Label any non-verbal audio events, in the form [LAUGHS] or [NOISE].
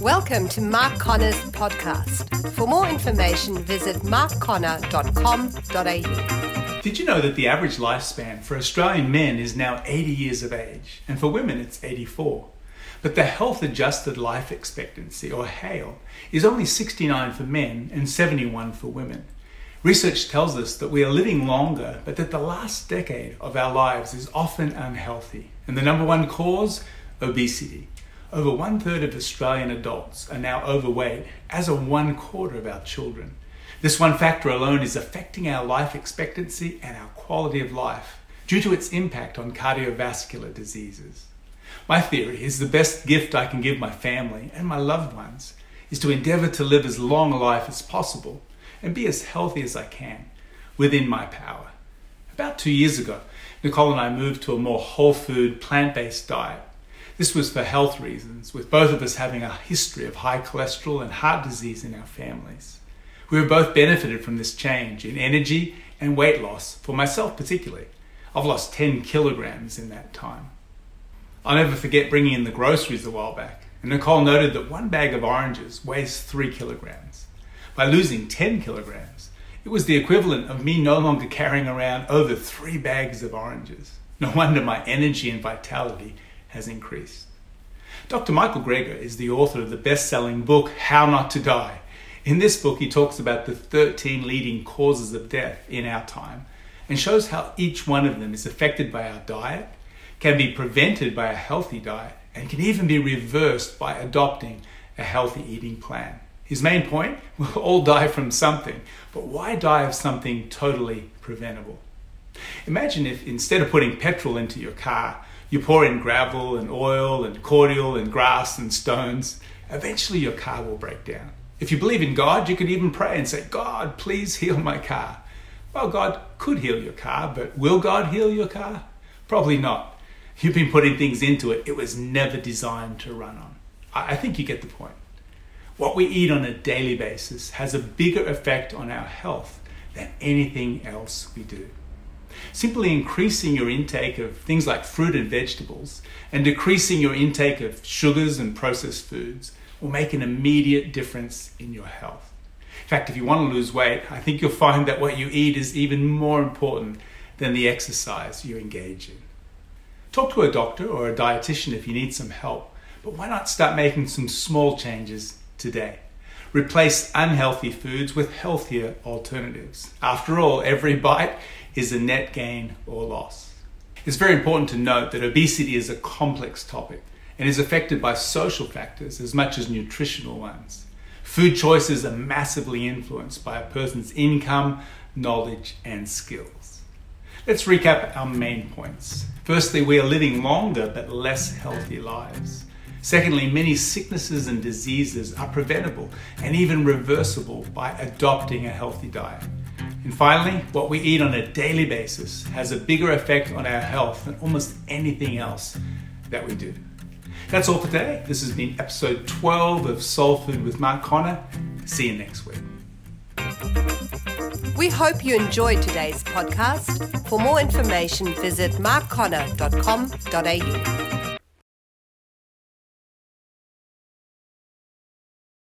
Welcome to Mark Connor's podcast. For more information, visit markconnor.com.au. Did you know that the average lifespan for Australian men is now 80 years of age, and for women it's 84? But the health adjusted life expectancy, or HALE, is only 69 for men and 71 for women. Research tells us that we are living longer, but that the last decade of our lives is often unhealthy. And the number one cause? Obesity. Over one third of Australian adults are now overweight, as are one quarter of our children. This one factor alone is affecting our life expectancy and our quality of life due to its impact on cardiovascular diseases. My theory is the best gift I can give my family and my loved ones is to endeavor to live as long a life as possible and be as healthy as I can within my power. About two years ago, Nicole and I moved to a more whole food, plant based diet. This was for health reasons, with both of us having a history of high cholesterol and heart disease in our families. We have both benefited from this change in energy and weight loss, for myself particularly. I've lost 10 kilograms in that time. I'll never forget bringing in the groceries a while back, and Nicole noted that one bag of oranges weighs 3 kilograms. By losing 10 kilograms, it was the equivalent of me no longer carrying around over three bags of oranges. No wonder my energy and vitality has increased. Dr. Michael Greger is the author of the best selling book, How Not to Die. In this book, he talks about the 13 leading causes of death in our time and shows how each one of them is affected by our diet, can be prevented by a healthy diet, and can even be reversed by adopting a healthy eating plan. His main point [LAUGHS] we'll all die from something, but why die of something totally preventable? Imagine if instead of putting petrol into your car, you pour in gravel and oil and cordial and grass and stones, eventually your car will break down. If you believe in God, you could even pray and say, God, please heal my car. Well, God could heal your car, but will God heal your car? Probably not. You've been putting things into it, it was never designed to run on. I think you get the point. What we eat on a daily basis has a bigger effect on our health than anything else we do. Simply increasing your intake of things like fruit and vegetables and decreasing your intake of sugars and processed foods will make an immediate difference in your health. In fact, if you want to lose weight, I think you'll find that what you eat is even more important than the exercise you engage in. Talk to a doctor or a dietitian if you need some help, but why not start making some small changes today. Replace unhealthy foods with healthier alternatives. After all, every bite is a net gain or loss. It's very important to note that obesity is a complex topic and is affected by social factors as much as nutritional ones. Food choices are massively influenced by a person's income, knowledge, and skills. Let's recap our main points. Firstly, we are living longer but less healthy lives. Secondly, many sicknesses and diseases are preventable and even reversible by adopting a healthy diet. And finally, what we eat on a daily basis has a bigger effect on our health than almost anything else that we do. That's all for today. This has been episode 12 of Soul Food with Mark Connor. See you next week. We hope you enjoyed today's podcast. For more information, visit markconnor.com.au.